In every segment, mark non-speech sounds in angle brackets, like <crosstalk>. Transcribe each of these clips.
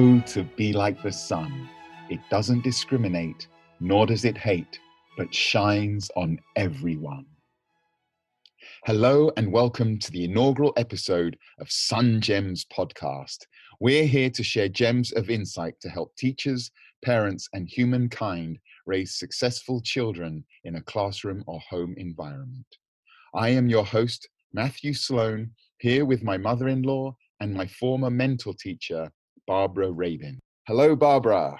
Oh, to be like the sun. It doesn't discriminate, nor does it hate, but shines on everyone. Hello, and welcome to the inaugural episode of Sun Gems podcast. We're here to share gems of insight to help teachers, parents, and humankind raise successful children in a classroom or home environment. I am your host, Matthew Sloan, here with my mother in law and my former mentor teacher, Barbara Rabin. Hello, Barbara.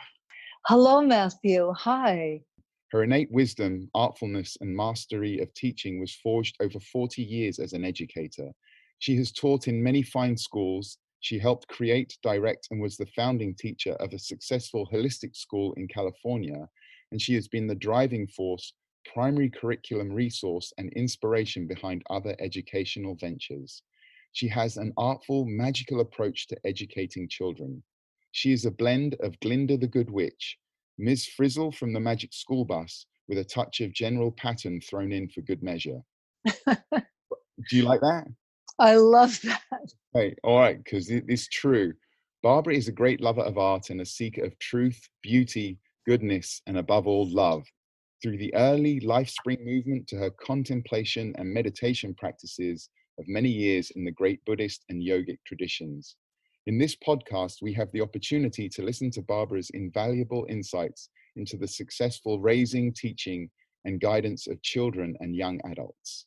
Hello, Matthew. Hi. Her innate wisdom, artfulness, and mastery of teaching was forged over 40 years as an educator. She has taught in many fine schools. She helped create, direct, and was the founding teacher of a successful holistic school in California. And she has been the driving force, primary curriculum resource, and inspiration behind other educational ventures. She has an artful, magical approach to educating children. She is a blend of Glinda the Good Witch, Ms. Frizzle from the Magic School Bus, with a touch of General Patton thrown in for good measure. <laughs> Do you like that? I love that. Hey, all right, because it's true. Barbara is a great lover of art and a seeker of truth, beauty, goodness, and above all, love. Through the early life spring movement to her contemplation and meditation practices, of many years in the great Buddhist and yogic traditions. In this podcast, we have the opportunity to listen to Barbara's invaluable insights into the successful raising, teaching, and guidance of children and young adults.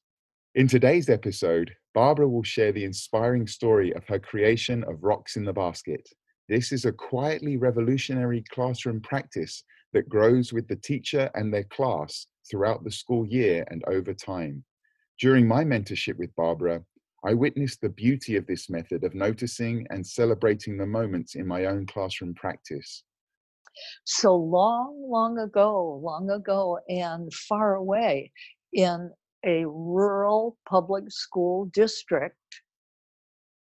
In today's episode, Barbara will share the inspiring story of her creation of Rocks in the Basket. This is a quietly revolutionary classroom practice that grows with the teacher and their class throughout the school year and over time. During my mentorship with Barbara, I witnessed the beauty of this method of noticing and celebrating the moments in my own classroom practice. So long, long ago, long ago, and far away in a rural public school district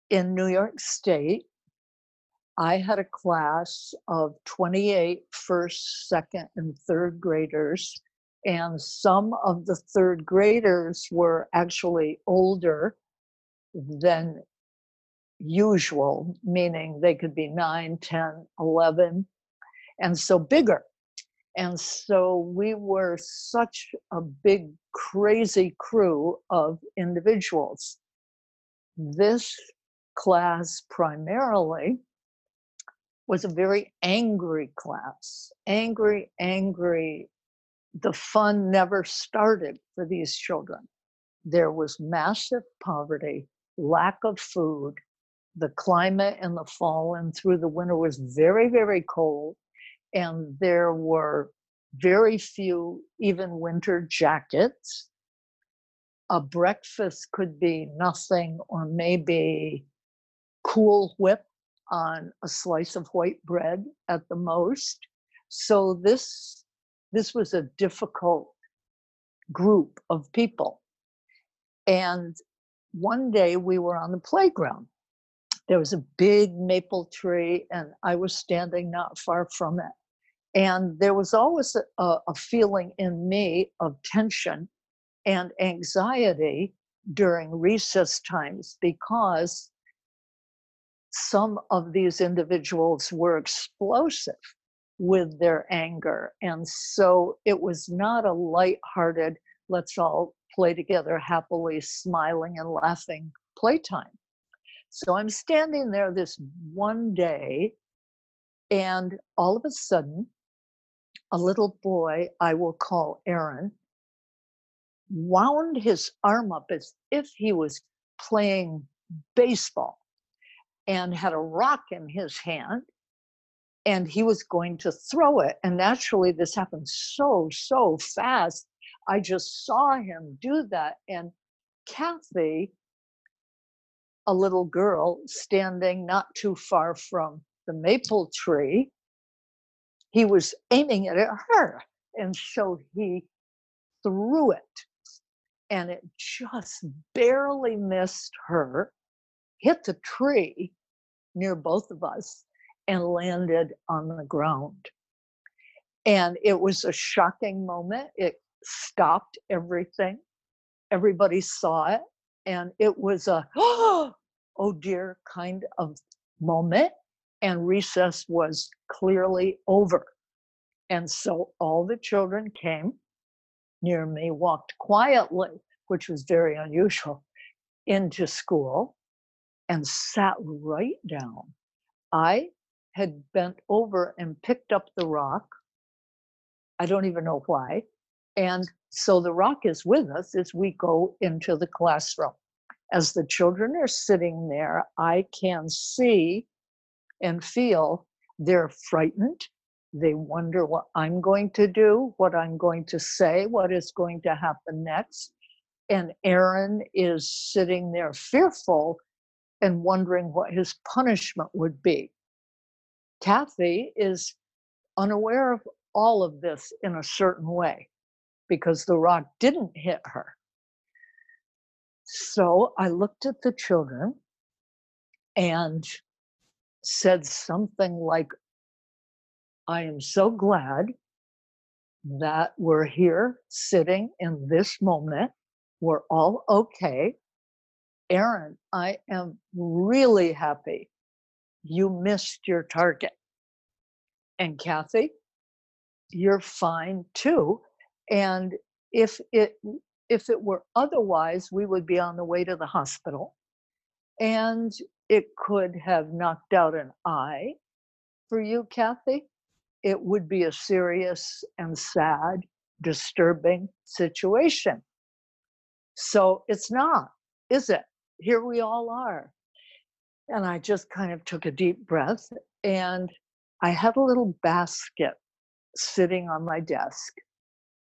in New York State, I had a class of 28 first, second, and third graders and some of the third graders were actually older than usual, meaning they could be 9, 10, 11, and so bigger. And so we were such a big, crazy crew of individuals. This class primarily was a very angry class, angry, angry the fun never started for these children. There was massive poverty, lack of food. The climate in the fall and through the winter was very, very cold. And there were very few, even winter jackets. A breakfast could be nothing or maybe Cool Whip on a slice of white bread at the most. So this this was a difficult group of people. And one day we were on the playground. There was a big maple tree, and I was standing not far from it. And there was always a, a feeling in me of tension and anxiety during recess times because some of these individuals were explosive with their anger. And so it was not a light-hearted, let's all play together happily, smiling and laughing playtime. So I'm standing there this one day, and all of a sudden, a little boy I will call Aaron wound his arm up as if he was playing baseball and had a rock in his hand and he was going to throw it. And naturally, this happened so, so fast. I just saw him do that. And Kathy, a little girl standing not too far from the maple tree, he was aiming it at her. And so he threw it. And it just barely missed her, hit the tree near both of us and landed on the ground. And it was a shocking moment. It stopped everything. Everybody saw it. And it was a, <gasps> oh dear kind of moment. and recess was clearly over. And so all the children came near me, walked quietly, which was very unusual, into school and sat right down. I had bent over and picked up the rock. I don't even know why. And so the rock is with us as we go into the classroom. As the children are sitting there, I can see and feel they're frightened. They wonder what I'm going to do, what I'm going to say, what is going to happen next. And Aaron is sitting there fearful and wondering what his punishment would be. Kathy is unaware of all of this in a certain way because the rock didn't hit her. So I looked at the children and said something like, I am so glad that we're here sitting in this moment. We're all okay. Aaron, I am really happy you missed your target. And Kathy, you're fine too. And if it if it were otherwise, we would be on the way to the hospital. And it could have knocked out an eye for you, Kathy. It would be a serious and sad, disturbing situation. So it's not, is it? Here we all are. And I just kind of took a deep breath and I had a little basket sitting on my desk.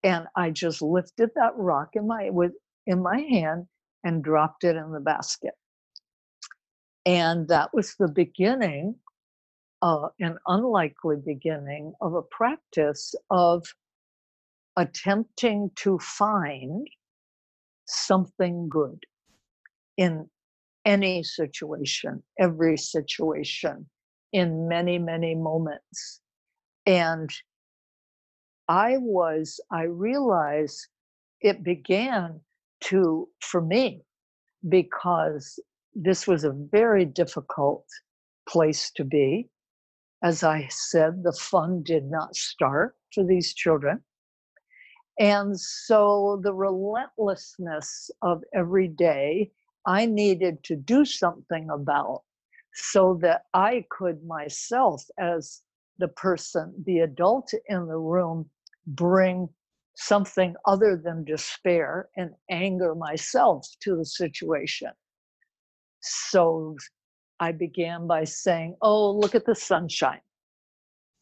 And I just lifted that rock in my with in my hand and dropped it in the basket. And that was the beginning, uh, an unlikely beginning of a practice of attempting to find something good in any situation, every situation, in many, many moments. And I was, I realized it began to, for me, because this was a very difficult place to be. As I said, the fun did not start for these children. And so the relentlessness of every day I needed to do something about so that I could myself, as the person, the adult in the room, bring something other than despair and anger myself to the situation. So I began by saying, Oh, look at the sunshine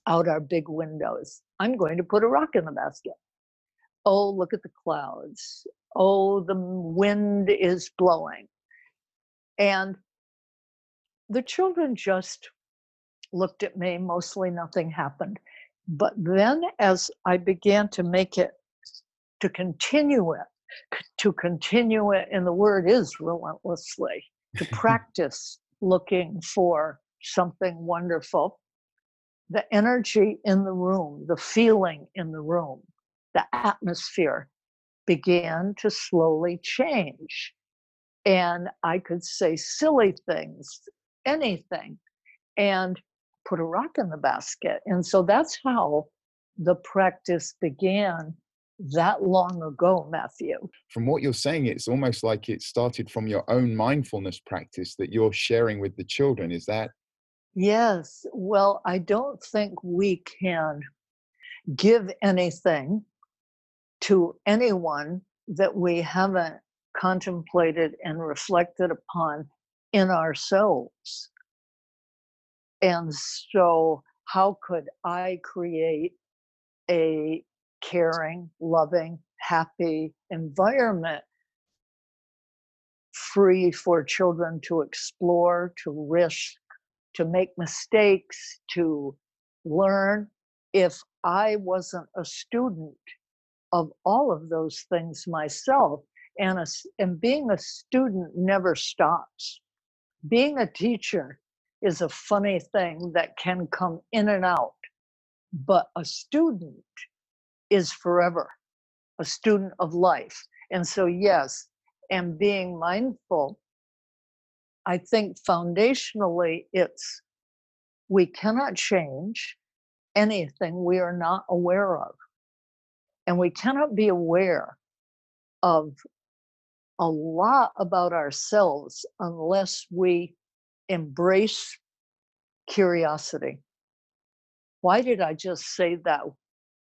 out our big windows. I'm going to put a rock in the basket. Oh, look at the clouds. Oh, the wind is blowing. And the children just looked at me, mostly nothing happened. But then, as I began to make it, to continue it, to continue it, and the word is relentlessly, to <laughs> practice looking for something wonderful, the energy in the room, the feeling in the room, the atmosphere began to slowly change. And I could say silly things, anything, and put a rock in the basket. And so that's how the practice began that long ago, Matthew. From what you're saying, it's almost like it started from your own mindfulness practice that you're sharing with the children. Is that? Yes. Well, I don't think we can give anything to anyone that we haven't contemplated and reflected upon in ourselves. And so, how could I create a caring, loving, happy environment free for children to explore, to risk, to make mistakes, to learn. If I wasn't a student of all of those things myself, and, a, and being a student never stops. Being a teacher is a funny thing that can come in and out, but a student is forever a student of life. And so, yes, and being mindful, I think foundationally it's We cannot change anything we are not aware of. And we cannot be aware of a lot about ourselves unless we embrace curiosity. Why did I just say that?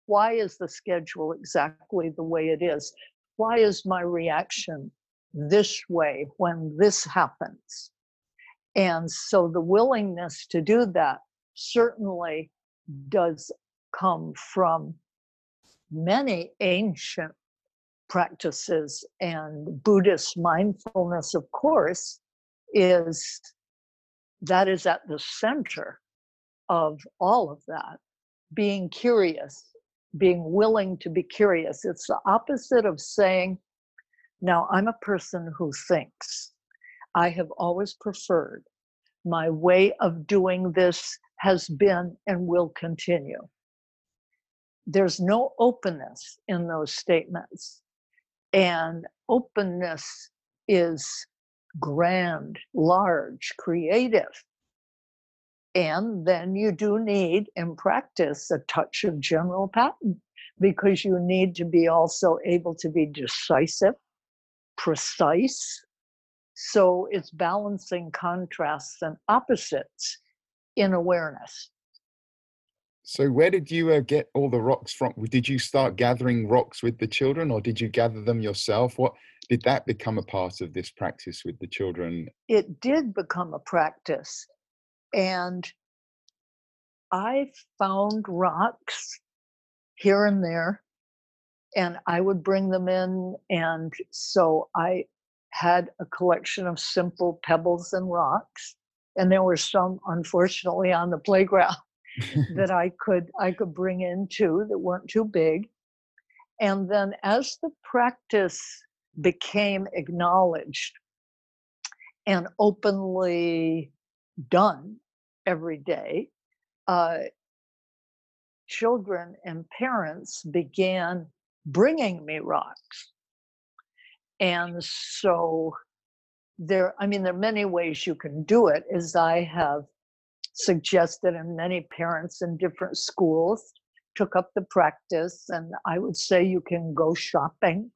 Why is the schedule exactly the way it is? Why is my reaction this way when this happens? And so the willingness to do that certainly does come from many ancient practices and Buddhist mindfulness, of course, is that is at the center of all of that. Being curious, being willing to be curious. It's the opposite of saying, now I'm a person who thinks. I have always preferred. My way of doing this has been and will continue. There's no openness in those statements. And openness is grand, large, creative. And then you do need, in practice, a touch of General Patton because you need to be also able to be decisive, precise. So it's balancing contrasts and opposites in awareness. So, where did you uh, get all the rocks from? Did you start gathering rocks with the children, or did you gather them yourself? What did that become a part of this practice with the children? It did become a practice, and I found rocks here and there, and I would bring them in, and so I had a collection of simple pebbles and rocks, and there were some, unfortunately, on the playground that <laughs> I could I could bring in too that weren't too big. And then as the practice became acknowledged and openly done every day, uh, children and parents began bringing me rocks. And so there, I mean, there are many ways you can do it, as I have suggested, and many parents in different schools took up the practice. And I would say you can go shopping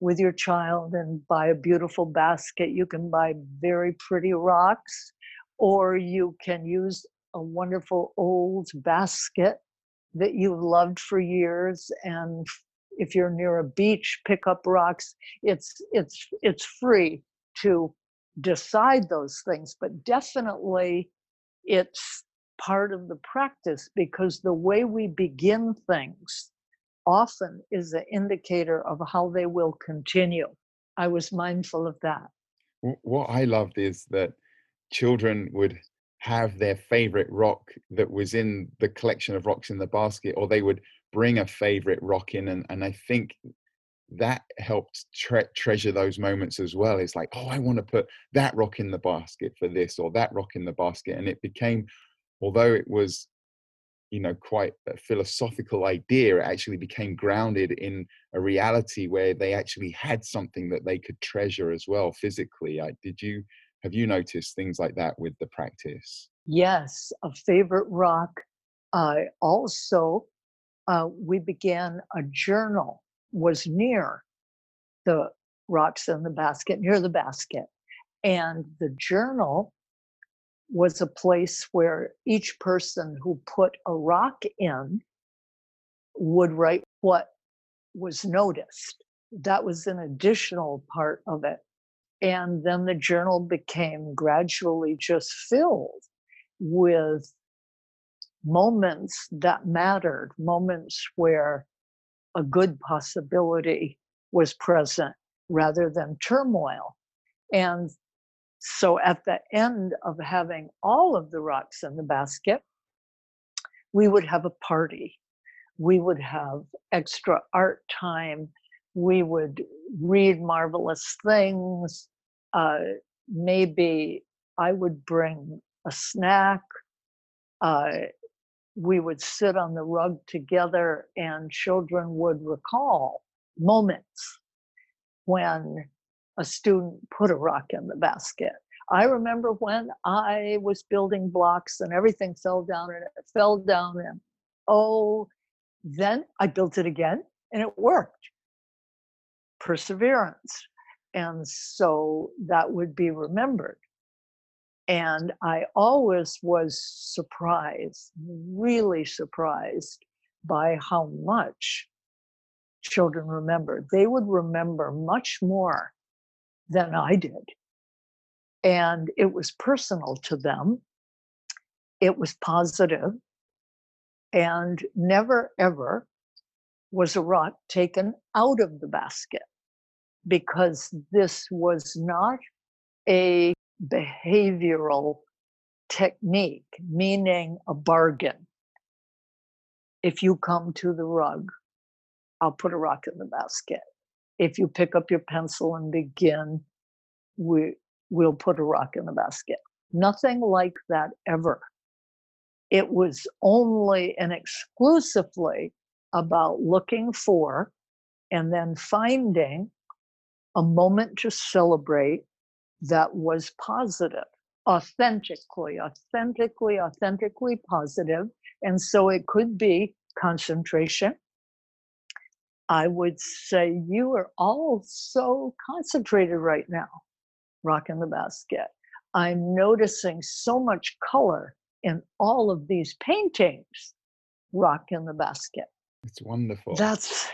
with your child and buy a beautiful basket. You can buy very pretty rocks, or you can use a wonderful old basket that you've loved for years and if you're near a beach pick up rocks it's it's it's free to decide those things but definitely it's part of the practice because the way we begin things often is an indicator of how they will continue. I was mindful of that. What I loved is that children would have their favorite rock that was in the collection of rocks in the basket, or they would bring a favorite rock in. And, and I think that helped tre- treasure those moments as well. It's like, oh, I want to put that rock in the basket for this or that rock in the basket. And it became, although it was, you know, quite a philosophical idea, it actually became grounded in a reality where they actually had something that they could treasure as well physically. I, did you, have you noticed things like that with the practice? Yes, a favorite rock. Uh, also, uh, we began a journal was near the rocks in the basket, near the basket. And the journal was a place where each person who put a rock in would write what was noticed. That was an additional part of it. And then the journal became gradually just filled with moments that mattered, moments where a good possibility was present rather than turmoil. And so at the end of having all of the rocks in the basket, we would have a party. We would have extra art time. We would read marvelous things. Uh, maybe I would bring a snack. Uh, we would sit on the rug together and children would recall moments when a student put a rock in the basket I remember when I was building blocks and everything fell down and it fell down and oh, then I built it again and it worked. Perseverance. And so that would be remembered. And I always was surprised, really surprised by how much children remember. They would remember much more than I did. And it was personal to them, it was positive, and never ever was a rock taken out of the basket because this was not a behavioral technique, meaning a bargain. If you come to the rug, I'll put a rock in the basket. If you pick up your pencil and begin, we, we'll put a rock in the basket. Nothing like that ever. It was only and exclusively about looking for and then finding a moment to celebrate that was positive, authentically, authentically, authentically positive. And so it could be concentration. I would say you are all so concentrated right now, rock in the basket. I'm noticing so much color in all of these paintings, rock in the basket. It's wonderful. That's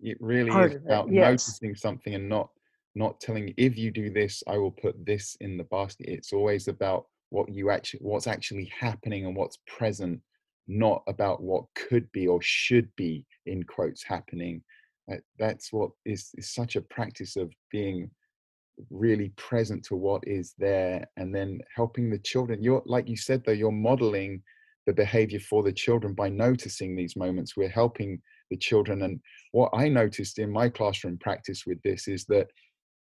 it really is about yes. noticing something and not not telling if you do this i will put this in the basket. It's always about what you actually what's actually happening and what's present not about what could be or should be in quotes happening. That- that's what is, is such a practice of being really present to what is there and then helping the children. You're like you said though you're modeling the behavior for the children by noticing these moments. We're helping the children and what i noticed in my classroom practice with this is that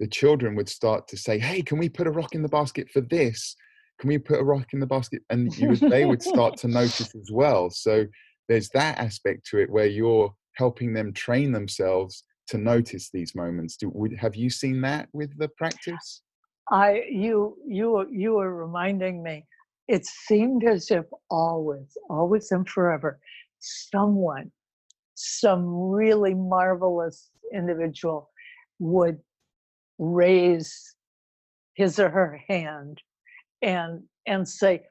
the children would start to say hey can we put a rock in the basket for this? Can we put a rock in the basket? And they would start to notice as well. So there's that aspect to it where you're helping them train themselves to notice these moments. Do would have you seen that with the practice? I you you you are reminding me. It seemed as if always, always and forever, someone, some really marvelous individual would raise his or her hand and and say,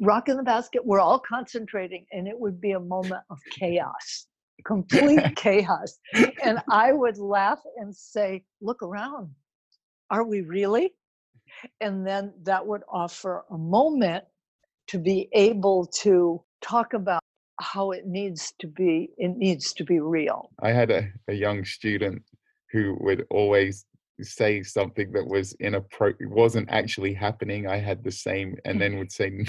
rock in the basket, we're all concentrating, and it would be a moment of chaos, complete <laughs> chaos. And I would laugh and say, look around. Are we really? and then that would offer a moment to be able to talk about how it needs to be it needs to be real i had a, a young student who would always say something that was inappropriate wasn't actually happening i had the same and mm. then would say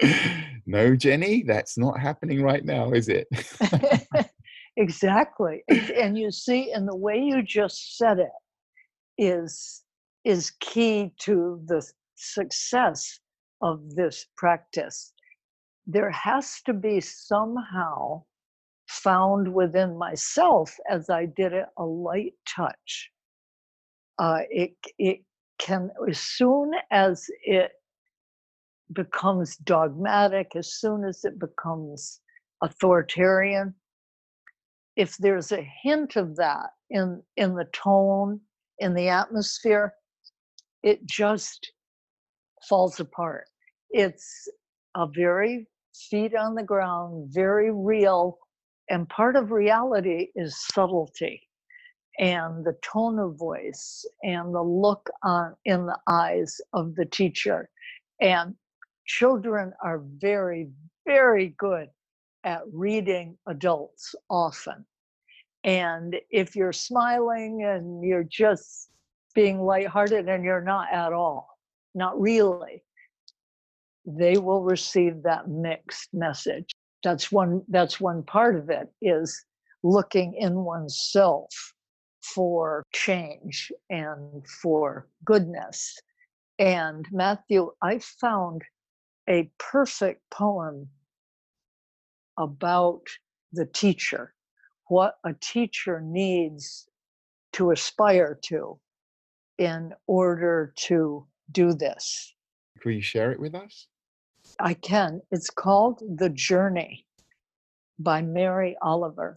<laughs> no jenny that's not happening right now is it <laughs> exactly and and you see and the way you just said it is is key to the success of this practice there has to be somehow found within myself as I did it a light touch. Uh, it it can as soon as it becomes dogmatic, as soon as it becomes authoritarian, if there's a hint of that in in the tone, in the atmosphere, it just falls apart. It's a very feet on the ground, very real. And part of reality is subtlety and the tone of voice and the look on in the eyes of the teacher. And children are very, very good at reading adults often. And if you're smiling and you're just being lighthearted and you're not at all, not really, they will receive that mixed message. That's one that's one part of it is looking in oneself for change and for goodness. And Matthew, I found a perfect poem about the teacher, what a teacher needs to aspire to in order to do this. Could you share it with us? I can. It's called The Journey by Mary Oliver.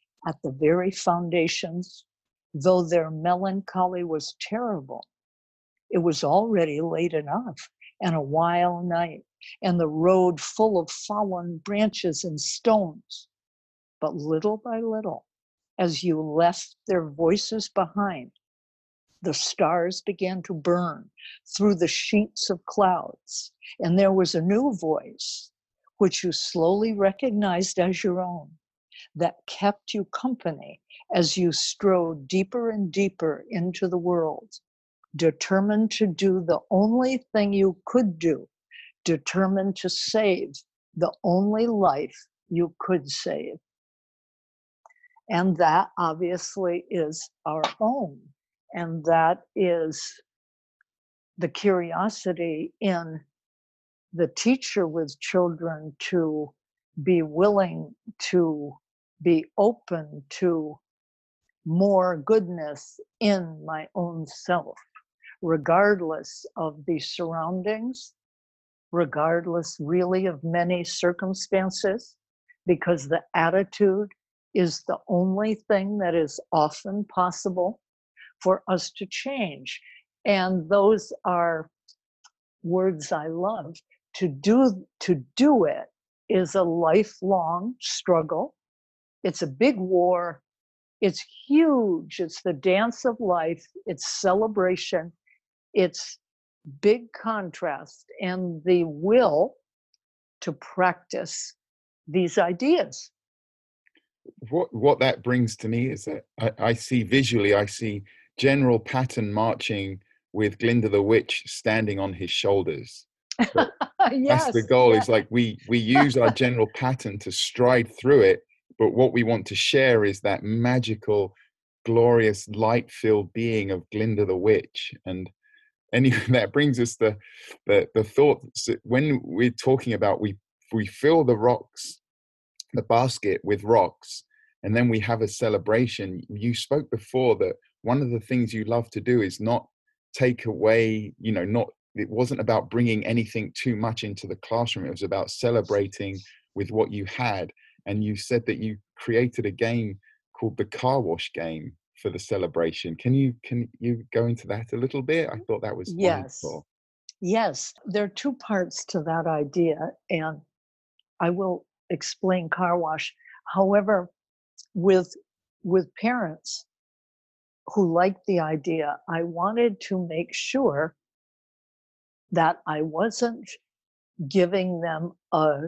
at the very foundations, though their melancholy was terrible, it was already late enough and a wild night, and the road full of fallen branches and stones. But little by little, as you left their voices behind, the stars began to burn through the sheets of clouds, and there was a new voice, which you slowly recognized as your own, that kept you company as you strode deeper and deeper into the world, determined to do the only thing you could do, determined to save the only life you could save. And that obviously is our own. And that is the curiosity in the teacher with children to be willing to be open to more goodness in my own self, regardless of the surroundings, regardless really of many circumstances, because the attitude is the only thing that is often possible for us to change. And those are words I love. To do to do it is a lifelong struggle. It's a big war. It's huge. It's the dance of life. It's celebration. It's big contrast and the will to practice these ideas what what that brings to me is that I, I, see visually, I see General Patton marching with Glinda the Witch standing on his shoulders. yes, <laughs> That's the goal. Yeah. Is like we we <laughs> use our General Patton to stride through it, but what we want to share is that magical, glorious, light-filled being of Glinda the Witch, and anyway, <laughs> that brings us the the the thought when we're talking about we we fill the rocks the basket with rocks and then we have a celebration. You spoke before that one of the things you love to do is not take away you know not it wasn't about bringing anything too much into the classroom. It was about celebrating with what you had and you said that you created a game called the car wash game for the celebration can you can you go into that a little bit i mm-hmm. thought that was yes wonderful. yes there are two parts to that idea and i will explain car wash. However, with with parents who liked the idea, I wanted to make sure that I wasn't giving them a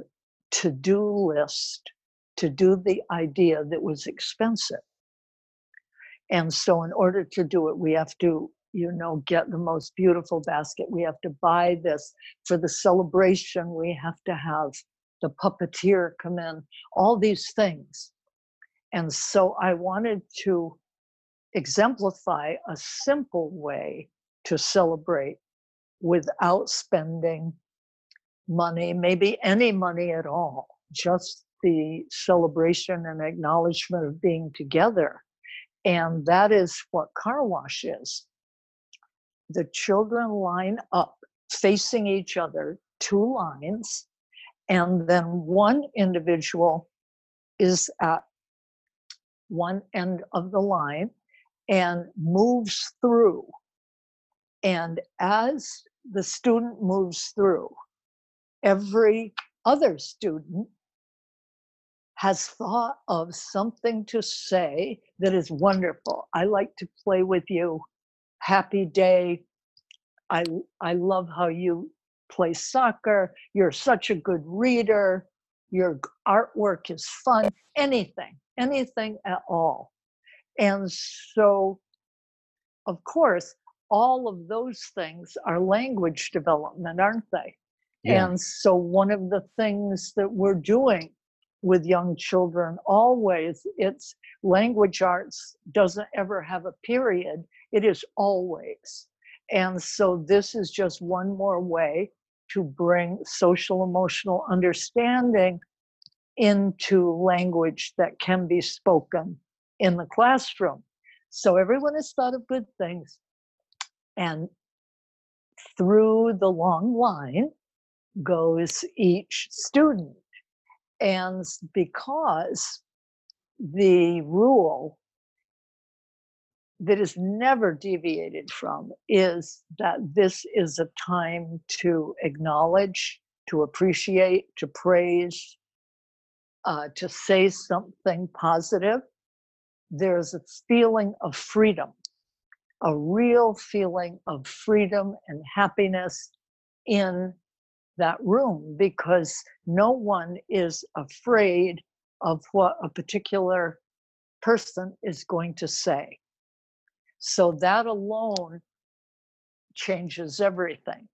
to-do list to do the idea that was expensive. And so in order to do it, we have to, you know, get the most beautiful basket. We have to buy this for the celebration. We have to have the puppeteer come in, all these things. And so I wanted to exemplify a simple way to celebrate without spending money, maybe any money at all, just the celebration and acknowledgement of being together. And that is what car wash is. The children line up facing each other, two lines, and then one individual is at one end of the line and moves through. And as the student moves through, every other student has thought of something to say that is wonderful. I like to play with you. Happy day. I I love how you play soccer, you're such a good reader, your artwork is fun, anything, anything at all. And so, of course, all of those things are language development, aren't they? Yeah. And so, one of the things that we're doing with young children always, it's language arts doesn't ever have a period, it is always. And so, this is just one more way to bring social emotional understanding into language that can be spoken in the classroom. So everyone has thought of good things. And through the long line goes each student. And because the rule that is never deviated from is that this is a time to acknowledge, to appreciate, to praise, uh, to say something positive. There's a feeling of freedom, a real feeling of freedom and happiness in that room because no one is afraid of what a particular person is going to say. So that alone changes everything.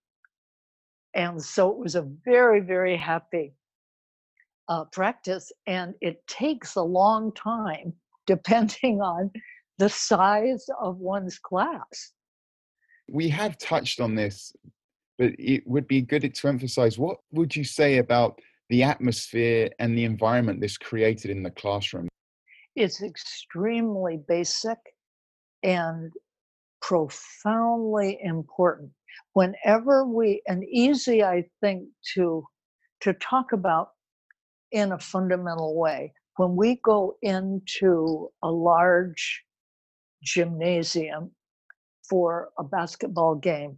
And so it was a very, very happy uh, practice, and it takes a long time <laughs> depending on the size of one's class. We have touched on this, but it would be good to emphasize what would you say about the atmosphere and the environment this created in the classroom? It's extremely basic and profoundly important. Whenever we, and easy, I think, to to talk about in a fundamental way. When we go into a large gymnasium for a basketball game,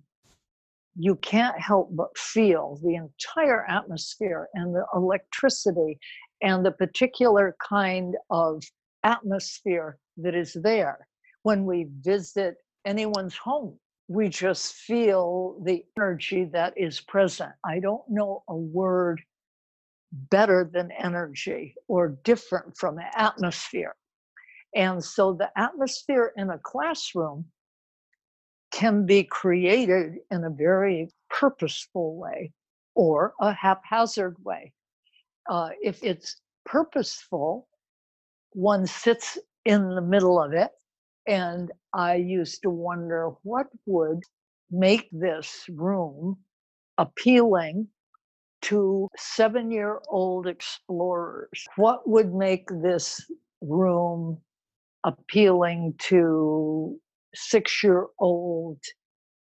you can't help but feel the entire atmosphere and the electricity and the particular kind of atmosphere that is there when we visit anyone's home. We just feel the energy that is present. I don't know a word better than energy or different from atmosphere. And so the atmosphere in a classroom can be created in a very purposeful way or a haphazard way. Uh, if it's purposeful, one sits in the middle of it and I used to wonder what would make this room appealing to seven year old explorers. What would make this room appealing to six year old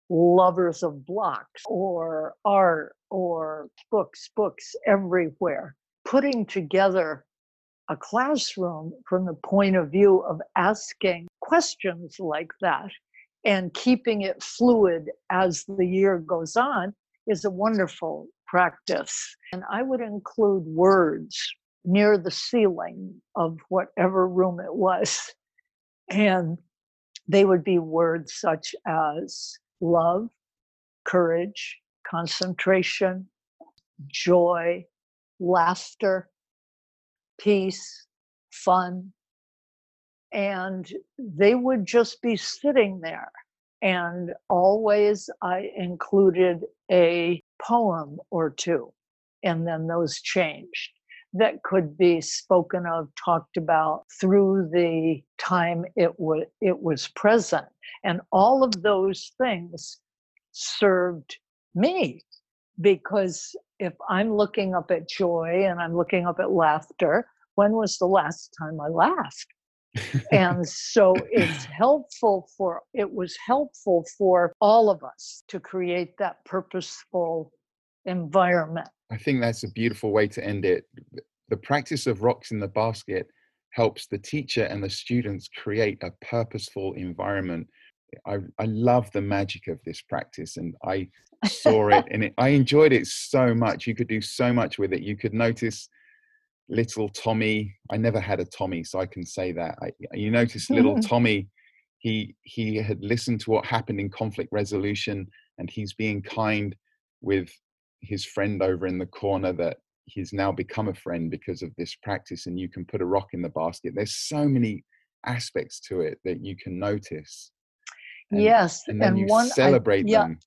lovers of blocks or art or books, books everywhere? Putting together a classroom from the point of view of asking questions like that and keeping it fluid as the year goes on is a wonderful practice. And I would include words near the ceiling of whatever room it was. And they would be words such as love, courage, concentration, joy, laughter, peace, fun. And they would just be sitting there. And always I included a poem or two, and then those changed. That could be spoken of, talked about through the time it was it was present, and all of those things served me because if I'm looking up at joy and I'm looking up at laughter, when was the last time I laughed? and so it's <laughs> helpful for it was helpful for all of us to create that purposeful environment i think that's a beautiful way to end it the practice of rocks in the basket helps the teacher and the students create a purposeful environment i, I love the magic of this practice and i <laughs> saw it and it, i enjoyed it so much you could do so much with it you could notice little Tommy. I never had a Tommy, so I can say that. I, you notice little <laughs> Tommy. He he had listened to what happened in conflict resolution, and he's being kind with his friend over in the corner that he's now become a friend because of this practice. And you can put a rock in the basket. There's so many aspects to it that you can notice. And, yes, and then and you one I- celebrate yeah, them.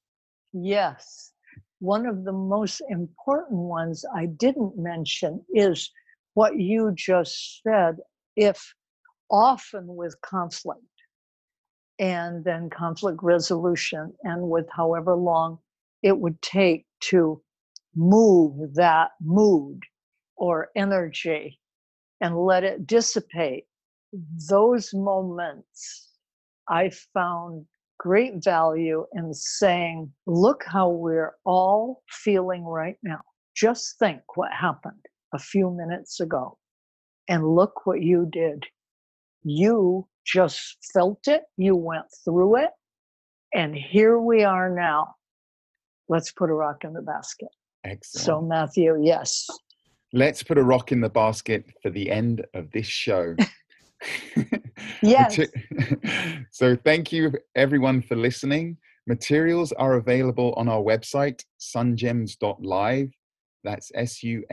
Yes. One of the most important ones I didn't mention is what you just said. If often with conflict and then conflict resolution, and with however long it would take to move that mood or energy and let it dissipate, mm-hmm. those moments I found great value in saying, look how we're all feeling right now. Just think what happened a few minutes ago. And look what you did. You just felt it, you went through it, and here we are now. Let's put a rock in the basket. Excellent. So, Matthew, yes. Let's put a rock in the basket for the end of this show. <laughs> Yes. <laughs> So thank you everyone for listening. Materials are available on our website, sungems.live. That's S-U-N-G-E-M-S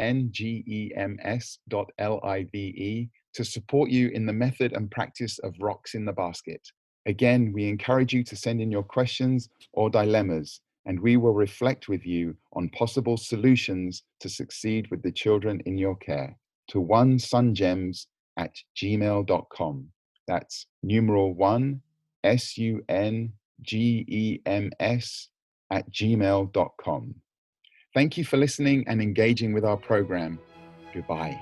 dot L-I-V-E to support you in the method and practice of rocks in the basket. Again, we encourage you to send in your questions or dilemmas, and we will reflect with you on possible solutions to succeed with the children in your care. To one sungems at gmail.com. That's numeral one, S U N G E M S at gmail.com. Thank you for listening and engaging with our program. Goodbye.